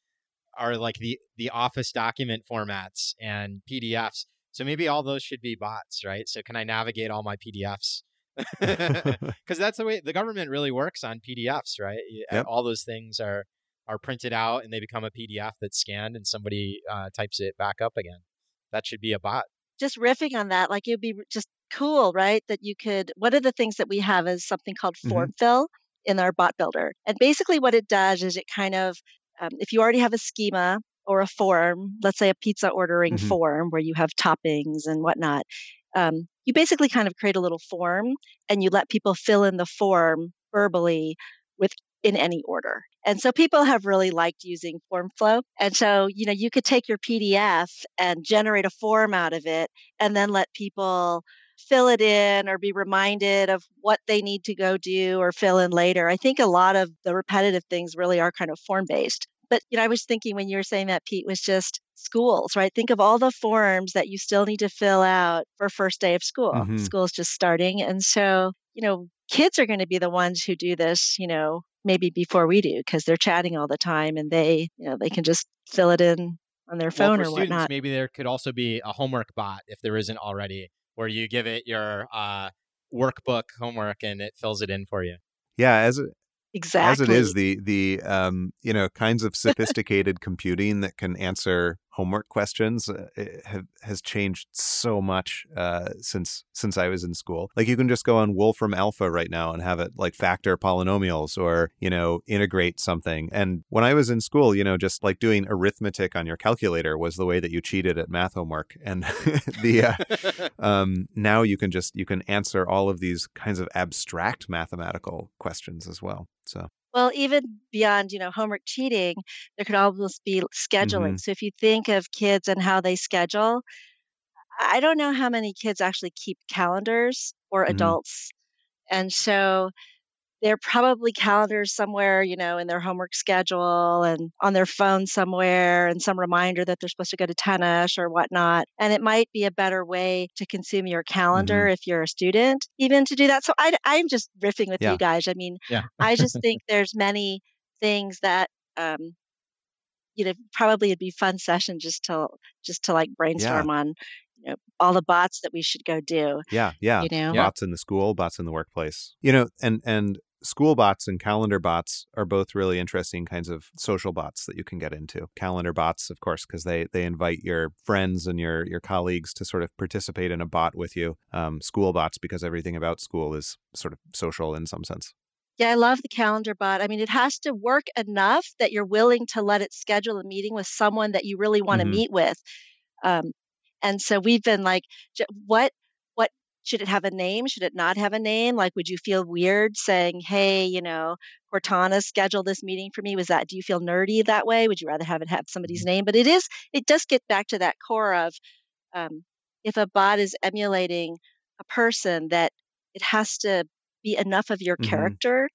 are like the the Office document formats and PDFs. So maybe all those should be bots, right? So can I navigate all my PDFs? Because that's the way the government really works on PDFs, right? Yep. All those things are are printed out and they become a PDF that's scanned and somebody uh, types it back up again. That should be a bot. Just riffing on that, like it'd be just cool, right? That you could, one of the things that we have is something called form mm-hmm. fill in our bot builder. And basically what it does is it kind of, um, if you already have a schema or a form, let's say a pizza ordering mm-hmm. form where you have toppings and whatnot, um, you basically kind of create a little form and you let people fill in the form verbally with in any order. And so people have really liked using FormFlow. And so, you know, you could take your PDF and generate a form out of it and then let people fill it in or be reminded of what they need to go do or fill in later. I think a lot of the repetitive things really are kind of form based. But you know, I was thinking when you were saying that, Pete, was just schools, right? Think of all the forms that you still need to fill out for first day of school. Mm-hmm. School's just starting. And so, you know, kids are going to be the ones who do this, you know, maybe before we do because they're chatting all the time and they you know they can just fill it in on their phone well, or students, whatnot. Maybe there could also be a homework bot if there isn't already, where you give it your uh, workbook homework and it fills it in for you. Yeah, as a, exactly as it is the the um, you know kinds of sophisticated computing that can answer homework questions uh, have, has changed so much uh, since since I was in school. Like you can just go on Wolfram Alpha right now and have it like factor polynomials or you know integrate something. And when I was in school, you know, just like doing arithmetic on your calculator was the way that you cheated at math homework. And the uh, um, now you can just you can answer all of these kinds of abstract mathematical questions as well. So well, even beyond, you know, homework cheating, there could almost be scheduling. Mm-hmm. So if you think of kids and how they schedule, I don't know how many kids actually keep calendars or mm-hmm. adults. And so they're probably calendars somewhere, you know, in their homework schedule and on their phone somewhere, and some reminder that they're supposed to go to tennis or whatnot. And it might be a better way to consume your calendar mm-hmm. if you're a student, even to do that. So I, I'm just riffing with yeah. you guys. I mean, yeah. I just think there's many things that um, you know probably it'd be fun session just to just to like brainstorm yeah. on you know all the bots that we should go do yeah yeah you know bots in the school bots in the workplace you know and and school bots and calendar bots are both really interesting kinds of social bots that you can get into. Calendar bots, of course, because they they invite your friends and your your colleagues to sort of participate in a bot with you. Um, school bots, because everything about school is sort of social in some sense. Yeah, I love the calendar bot. I mean, it has to work enough that you're willing to let it schedule a meeting with someone that you really want to mm-hmm. meet with. Um, and so we've been like, what what should it have a name? Should it not have a name? Like, would you feel weird saying, hey, you know, Cortana scheduled this meeting for me? Was that, do you feel nerdy that way? Would you rather have it have somebody's mm-hmm. name? But it is, it does get back to that core of um, if a bot is emulating a person, that it has to be enough of your mm-hmm. character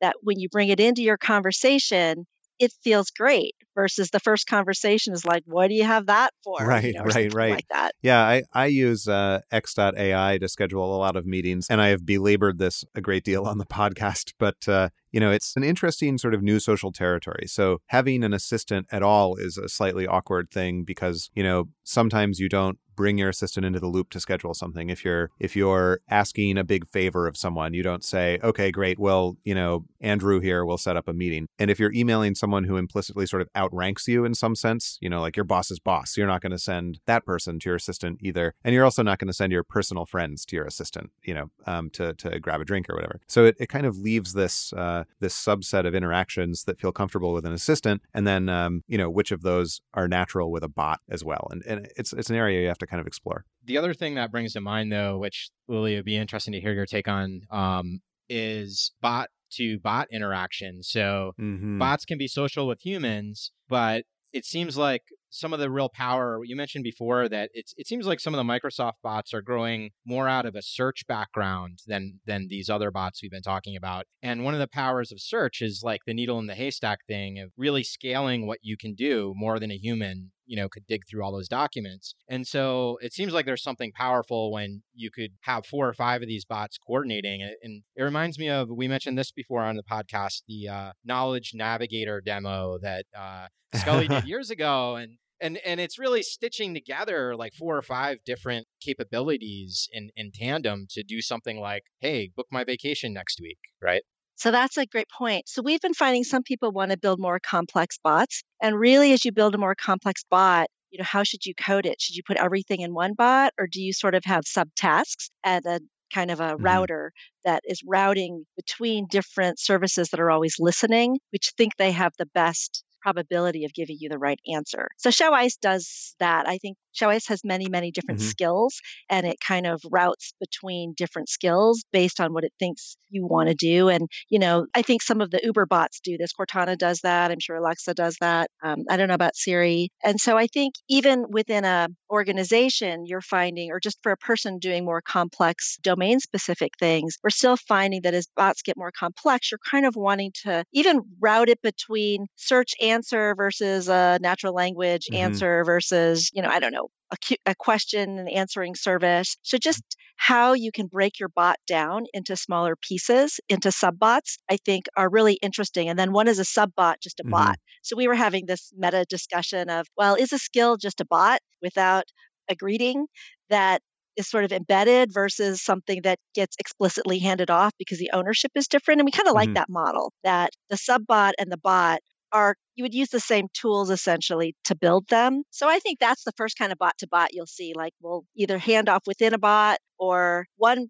that when you bring it into your conversation, it feels great versus the first conversation is like, what do you have that for? Right, you know, right, right. Like that. Yeah, I, I use uh, X.AI to schedule a lot of meetings, and I have belabored this a great deal on the podcast, but uh, you know, it's an interesting sort of new social territory. So having an assistant at all is a slightly awkward thing because, you know, sometimes you don't bring your assistant into the loop to schedule something. If you're if you're asking a big favor of someone, you don't say, "Okay, great. Well, you know, Andrew here will set up a meeting." And if you're emailing someone who implicitly sort of outranks you in some sense, you know, like your boss's boss, you're not going to send that person to your assistant either, and you're also not going to send your personal friends to your assistant, you know, um, to to grab a drink or whatever. So it, it kind of leaves this uh, this subset of interactions that feel comfortable with an assistant, and then um, you know which of those are natural with a bot as well. And and it's it's an area you have to kind of explore. The other thing that brings to mind, though, which Lili would be interesting to hear your take on, um, is bot to bot interaction. So Mm-hmm. bots can be social with humans, but it seems like some of the real power you mentioned before that it's it seems like some of the Microsoft bots are growing more out of a search background than than these other bots we've been talking about. And one of the powers of search is like the needle in the haystack thing of really scaling what you can do more than a human you know could dig through all those documents. And so it seems like there's something powerful when you could have four or five of these bots coordinating and, and it reminds me of we mentioned this before on the podcast the uh, knowledge navigator demo that uh, Sculley did years ago. And and and it's really stitching together like four or five different capabilities in in tandem to do something like hey book my vacation next week right So that's a great point. So we've been finding some people want to build more complex bots. And really, as you build a more complex bot, you know, how should you code it? Should you put everything in one bot or do you sort of have subtasks and a kind of a Mhm. router that is routing between different services that are always listening, which think they have the best probability of giving you the right answer. So Xiaoice does that. I think Show has many, many different Mhm. skills and it kind of routes between different skills based on what it thinks you want to do. And, you know, I think some of the Uber bots do this. Cortana does that. I'm sure Alexa does that. Um, I don't know about Siri. And so I think even within a organization, you're finding, or just for a person doing more complex domain specific things, we're still finding that as bots get more complex, you're kind of wanting to even route it between search answer versus a natural language Mhm. answer versus, you know, I don't know, a, a question and answering service. So just how you can break your bot down into smaller pieces, into subbots, I think are really interesting. And then one is a subbot, just a Mhm. bot. So we were having this meta discussion of, well, is a skill just a bot without a greeting that is sort of embedded versus something that gets explicitly handed off because the ownership is different. And we kind of like Mhm. that model that the subbot and the bot are you would use the same tools essentially to build them. So I think that's the first kind of bot to bot you'll see. Like we'll either hand off within a bot or one,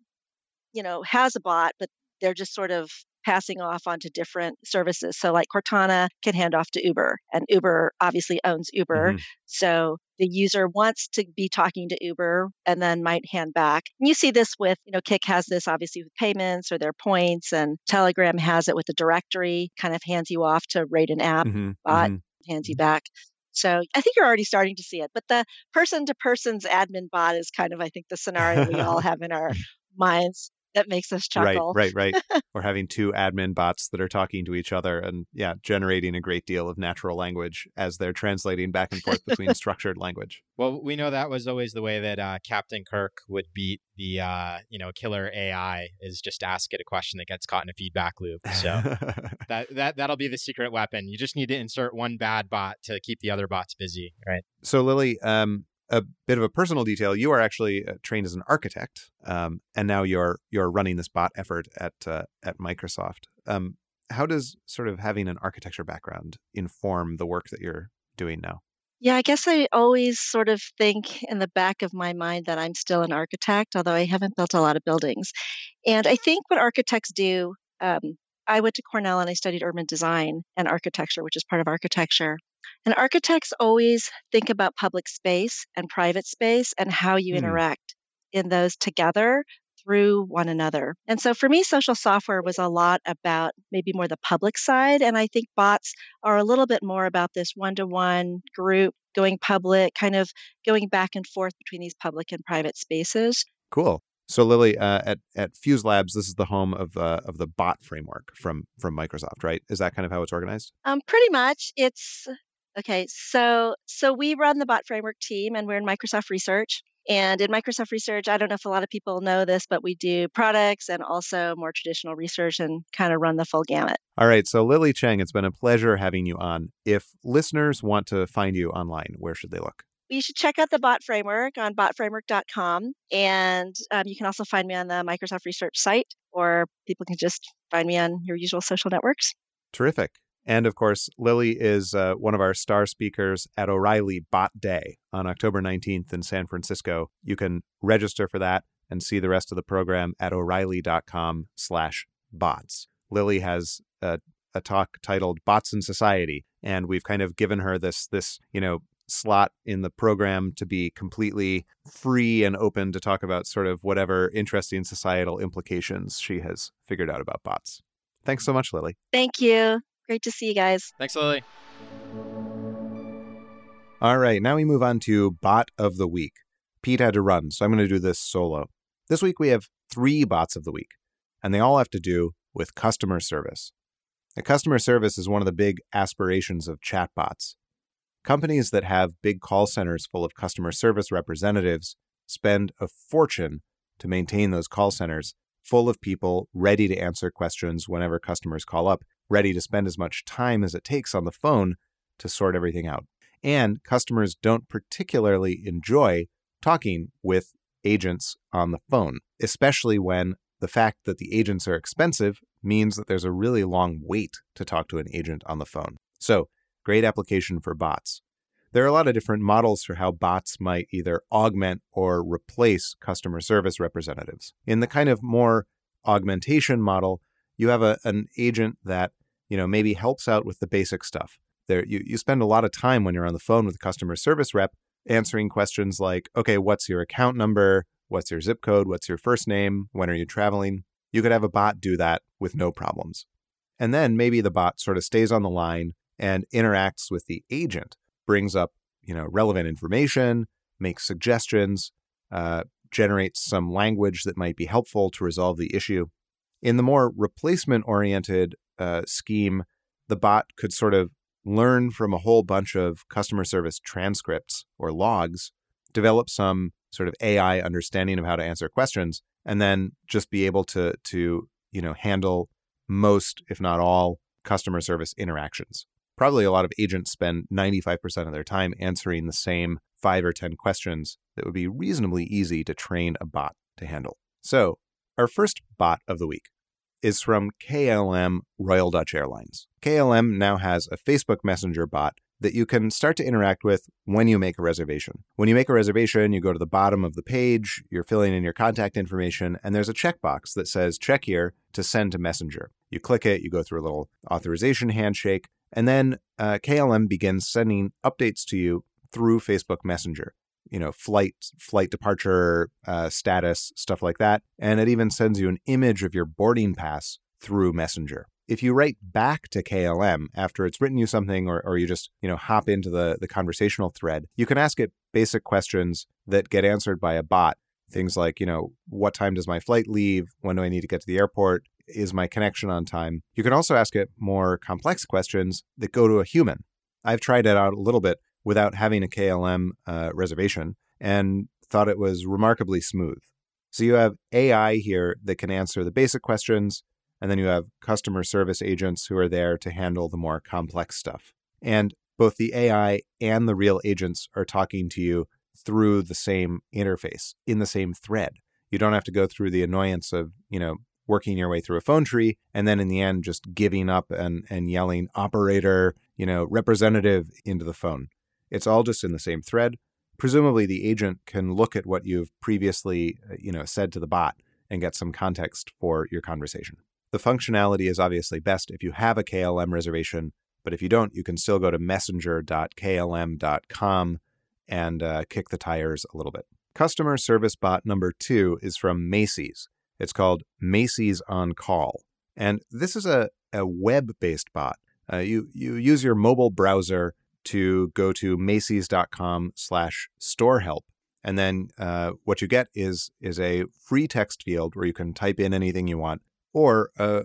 you know, has a bot, but they're just sort of passing off onto different services. So like Cortana can hand off to Uber and Uber obviously owns Uber. Mhm. So the user wants to be talking to Uber and then might hand back. And you see this with, you know, Kik has this obviously with payments or their points, and Telegram has it with the directory, kind of hands you off to rate an app, Mhm. bot Mhm. hands you back. So I think you're already starting to see it. But the person to person's admin bot is kind of, I think, the scenario we all have in our minds that makes us Right, chuckle. right, right. We're having two admin bots that are talking to each other and, yeah, generating a great deal of natural language as they're translating back and forth between structured language. Well, we know that was always the way that uh, Captain Kirk would beat the uh, you know killer AI is just ask it a question that gets caught in a feedback loop. So that that that'll be the secret weapon. You just need to insert one bad bot to keep the other bots busy, right? so, Lili, um, a bit of a personal detail: you are actually uh, trained as an architect, um, and now you're you're running this bot effort at uh, at Microsoft. Um, how does sort of having an architecture background inform the work that you're doing now? Yeah, I guess I always sort of think in the back of my mind that I'm still an architect, although I haven't built a lot of buildings. And I think what architects do, um, I went to Cornell and I studied urban design and architecture, which is part of architecture. And architects always think about public space and private space and how you Hmm. interact in those together through one another. And so for me, social software was a lot about maybe more the public side. And I think bots are a little bit more about this one to one group going public, kind of going back and forth between these public and private spaces. Cool. So, Lili, uh, at at Fuse Labs, this is the home of uh, of the bot framework from from Microsoft, right? Is that kind of how it's organized? Um, pretty much, it's okay. So, so we run the bot framework team, and we're in Microsoft Research. And in Microsoft Research, I don't know if a lot of people know this, but we do products and also more traditional research and kind of run the full gamut. All right. So, Lili Cheng, it's been a pleasure having you on. If listeners want to find you online, where should they look? you should check out the bot framework on botframework.com. And um, you can also find me on the Microsoft Research site, or people can just find me on your usual social networks. Terrific. And of course, Lili is uh, one of our star speakers at O'Reilly Bot Day on October 19th in San Francisco. You can register for that and see the rest of the program at o'reilly.com slash bots. Lili has a, a talk titled Bots in Society, and we've kind of given her this, this, you know, slot in the program to be completely free and open to talk about sort of whatever interesting societal implications she has figured out about bots. Thanks so much, Lili. Thank you. Great to see you guys. Thanks, Lili. All right, now we move on to Bot of the Week. Pete had to run, so I'm going to do this solo. This week we have three bots of the week, and they all have to do with customer service. The customer service is one of the big aspirations of chatbots. Companies that have big call centers full of customer service representatives spend a fortune to maintain those call centers full of people ready to answer questions whenever customers call up, ready to spend as much time as it takes on the phone to sort everything out. And customers don't particularly enjoy talking with agents on the phone, especially when the fact that the agents are expensive means that there's a really long wait to talk to an agent on the phone. So, great application for bots. There are a lot of different models for how bots might either augment or replace customer service representatives. In the kind of more augmentation model, you have a, an agent that you know maybe helps out with the basic stuff. There, you, you spend a lot of time when you're on the phone with a customer service rep answering questions like, okay, what's your account number? What's your zip code? What's your first name? When are you traveling? You could have a bot do that with no problems. And then maybe the bot sort of stays on the line and interacts with the agent, brings up you know relevant information, makes suggestions, uh, generates some language that might be helpful to resolve the issue. In the more replacement oriented uh, scheme, the bot could sort of learn from a whole bunch of customer service transcripts or logs, develop some sort of AI understanding of how to answer questions, and then just be able to to you know handle most, if not all, customer service interactions. Probably a lot of agents spend 95% of their time answering the same five or 10 questions that would be reasonably easy to train a bot to handle. So, our first bot of the week is from KLM Royal Dutch Airlines. KLM now has a Facebook Messenger bot that you can start to interact with when you make a reservation. When you make a reservation, you go to the bottom of the page, you're filling in your contact information, and there's a checkbox that says check here to send to Messenger. You click it, you go through a little authorization handshake, and then uh, KLM begins sending updates to you through Facebook Messenger. You know, flight flight departure uh, status, stuff like that, and it even sends you an image of your boarding pass through Messenger if you write back to KLM after it's written you something or, or you just, you know, hop into the, the conversational thread, you can ask it basic questions that get answered by a bot. Things like, you know, what time does my flight leave? When do I need to get to the airport? Is my connection on time? You can also ask it more complex questions that go to a human. I've tried it out a little bit without having a KLM uh, reservation and thought it was remarkably smooth. So you have AI here that can answer the basic questions and then you have customer service agents who are there to handle the more complex stuff. And both the AI and the real agents are talking to you through the same interface in the same thread. You don't have to go through the annoyance of, you know, working your way through a phone tree and then in the end just giving up and, and yelling operator, you know, representative into the phone. It's all just in the same thread. Presumably the agent can look at what you've previously, uh, you know, said to the bot and get some context for your conversation. The functionality is obviously best if you have a KLM reservation, but if you don't, you can still go to messenger.klm.com and uh, kick the tires a little bit. Customer service bot number two is from Macy's. It's called Macy's on Call. And this is a, a web based bot. Uh, you, you use your mobile browser to go to Macy's.com slash store help. And then uh, what you get is, is a free text field where you can type in anything you want or a,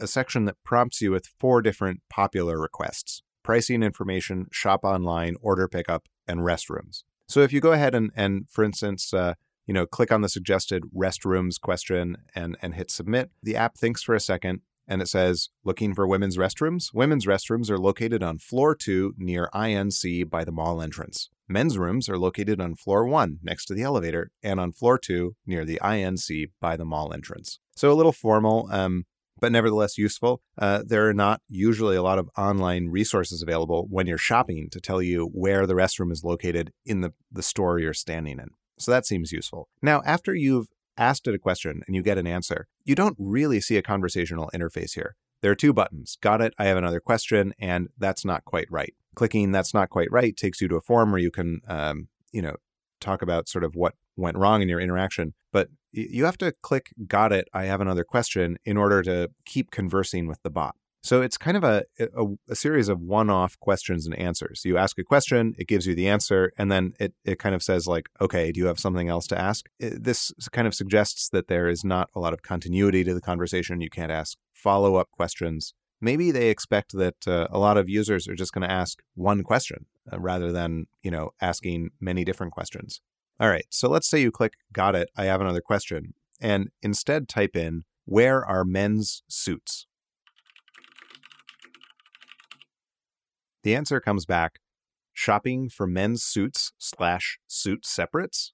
a section that prompts you with four different popular requests pricing information, shop online, order pickup, and restrooms. So if you go ahead and, and for instance, uh, you know, click on the suggested restrooms question and, and hit submit, the app thinks for a second and it says, looking for women's restrooms? Women's restrooms are located on floor two near INC by the mall entrance. Men's rooms are located on floor one next to the elevator and on floor two near the INC by the mall entrance. So a little formal, um, but nevertheless useful. Uh, there are not usually a lot of online resources available when you're shopping to tell you where the restroom is located in the, the store you're standing in. So that seems useful. Now, after you've asked it a question and you get an answer, you don't really see a conversational interface here. There are two buttons Got it, I have another question, and that's not quite right. Clicking that's not quite right takes you to a form where you can, um, you know, talk about sort of what went wrong in your interaction. But you have to click got it, I have another question in order to keep conversing with the bot. So it's kind of a, a, a series of one off questions and answers. You ask a question, it gives you the answer, and then it, it kind of says, like, okay, do you have something else to ask? It, this kind of suggests that there is not a lot of continuity to the conversation. You can't ask follow up questions. Maybe they expect that uh, a lot of users are just going to ask one question uh, rather than, you know, asking many different questions. All right, so let's say you click got it, I have another question, and instead type in where are men's suits? The answer comes back shopping for men's suits slash suit separates.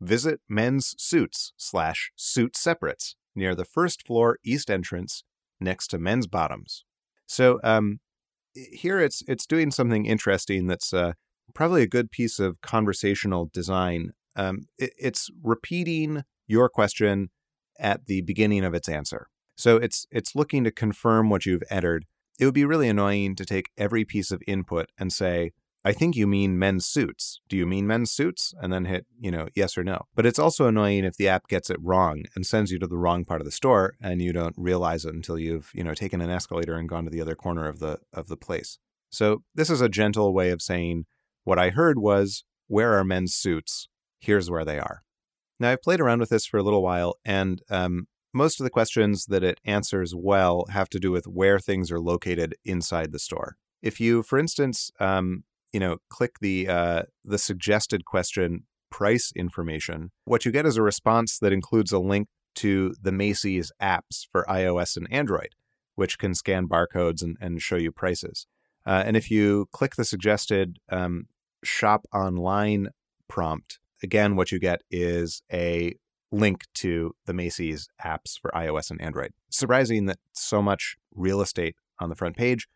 Visit men's suits slash suit separates near the first floor east entrance next to men's bottoms. So um, here it's it's doing something interesting that's uh, probably a good piece of conversational design. Um, it, it's repeating your question at the beginning of its answer. So it's it's looking to confirm what you've entered it would be really annoying to take every piece of input and say, I think you mean men's suits. Do you mean men's suits? And then hit, you know, yes or no. But it's also annoying if the app gets it wrong and sends you to the wrong part of the store and you don't realize it until you've, you know, taken an escalator and gone to the other corner of the of the place. So this is a gentle way of saying what I heard was, where are men's suits? Here's where they are. Now I've played around with this for a little while and um, most of the questions that it answers well have to do with where things are located inside the store. If you, for instance, um, you know, click the uh, the suggested question price information, what you get is a response that includes a link to the Macy's apps for iOS and Android, which can scan barcodes and, and show you prices. Uh, and if you click the suggested um, shop online prompt, again, what you get is a link to the Macy's apps for iOS and Android. Surprising that so much real estate on the front page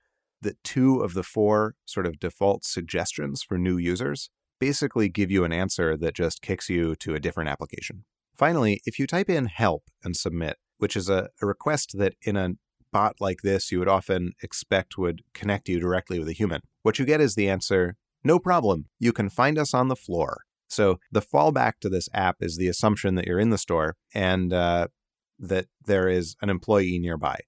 that two of the four sort of default suggestions for new users basically give you an answer that just kicks you to a different application. Finally, if you type in help and submit, which is a, a request that in a bot like this you would often expect would connect you directly with a human, what you get is the answer no problem. You can find us on the floor. So the fallback to this app is the assumption that you're in the store and uh, that there is an employee nearby.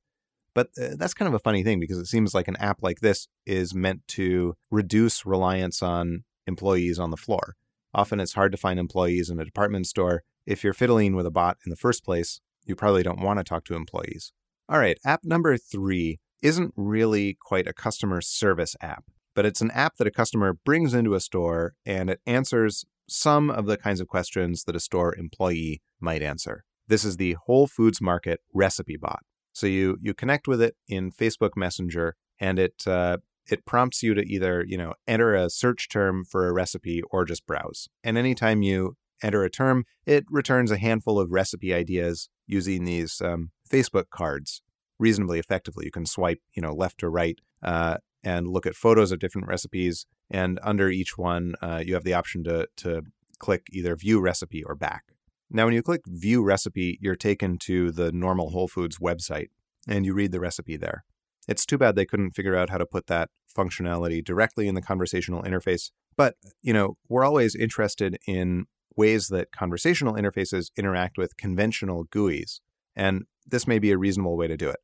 But uh, that's kind of a funny thing because it seems like an app like this is meant to reduce reliance on employees on the floor. Often it's hard to find employees in a department store. If you're fiddling with a bot in the first place, you probably don't want to talk to employees. All right, app number three isn't really quite a customer service app, but it's an app that a customer brings into a store and it answers some of the kinds of questions that a store employee might answer. This is the Whole Foods Market recipe bot. So you you connect with it in Facebook Messenger, and it uh, it prompts you to either you know enter a search term for a recipe or just browse. And anytime you enter a term, it returns a handful of recipe ideas using these um, Facebook cards reasonably effectively. You can swipe you know left to right uh, and look at photos of different recipes and under each one, uh, you have the option to, to click either view recipe or back. Now, when you click view recipe, you're taken to the normal Whole Foods website and you read the recipe there. It's too bad they couldn't figure out how to put that functionality directly in the conversational interface. But, you know, we're always interested in ways that conversational interfaces interact with conventional GUIs. And this may be a reasonable way to do it.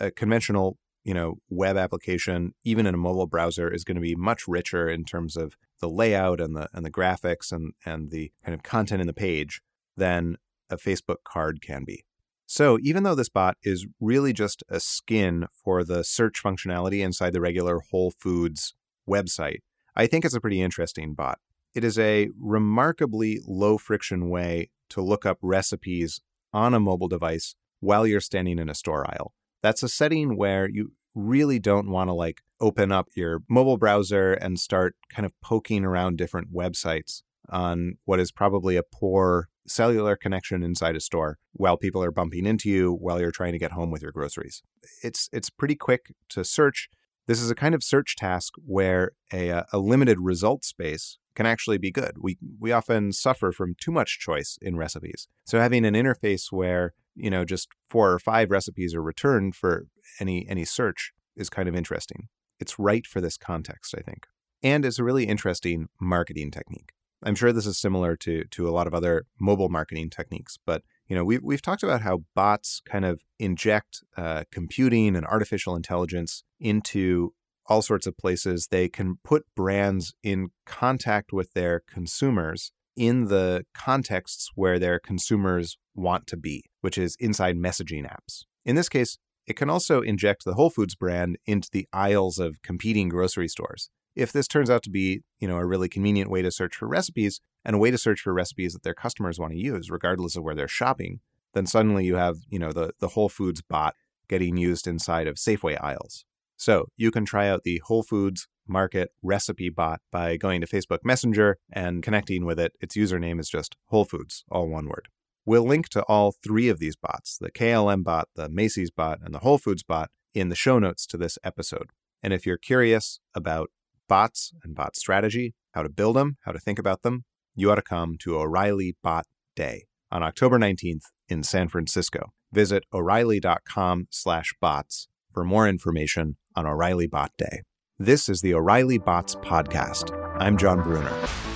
a conventional you know, web application, even in a mobile browser, is going to be much richer in terms of the layout and the and the graphics and and the kind of content in the page than a Facebook card can be. So even though this bot is really just a skin for the search functionality inside the regular Whole Foods website, I think it's a pretty interesting bot. It is a remarkably low friction way to look up recipes on a mobile device while you're standing in a store aisle. That's a setting where you really don't want to like open up your mobile browser and start kind of poking around different websites on what is probably a poor cellular connection inside a store while people are bumping into you while you're trying to get home with your groceries. It's it's pretty quick to search. This is a kind of search task where a, uh, a limited result space can actually be good. We we often suffer from too much choice in recipes. So having an interface where, you know, just four or five recipes are returned for any any search is kind of interesting. It's right for this context, I think. And it's a really interesting marketing technique. I'm sure this is similar to to a lot of other mobile marketing techniques, but you know we've we've talked about how bots kind of inject uh, computing and artificial intelligence into all sorts of places. They can put brands in contact with their consumers in the contexts where their consumers want to be, which is inside messaging apps. In this case, it can also inject the Whole Foods brand into the aisles of competing grocery stores if this turns out to be, you know, a really convenient way to search for recipes and a way to search for recipes that their customers want to use, regardless of where they're shopping, then suddenly you have, you know, the, the Whole Foods bot getting used inside of Safeway aisles. So you can try out the Whole Foods Market recipe bot by going to Facebook Messenger and connecting with it. Its username is just Whole Foods, all one word. We'll link to all three of these bots the KLM bot, the Macy's bot, and the Whole Foods bot in the show notes to this episode. And if you're curious about bots and bot strategy, how to build them, how to think about them, you ought to come to O'Reilly Bot Day on October 19th in San Francisco. Visit o'reilly.com slash bots for more information on O'Reilly Bot Day. This is the O'Reilly Bots Podcast. I'm Jon Bruner.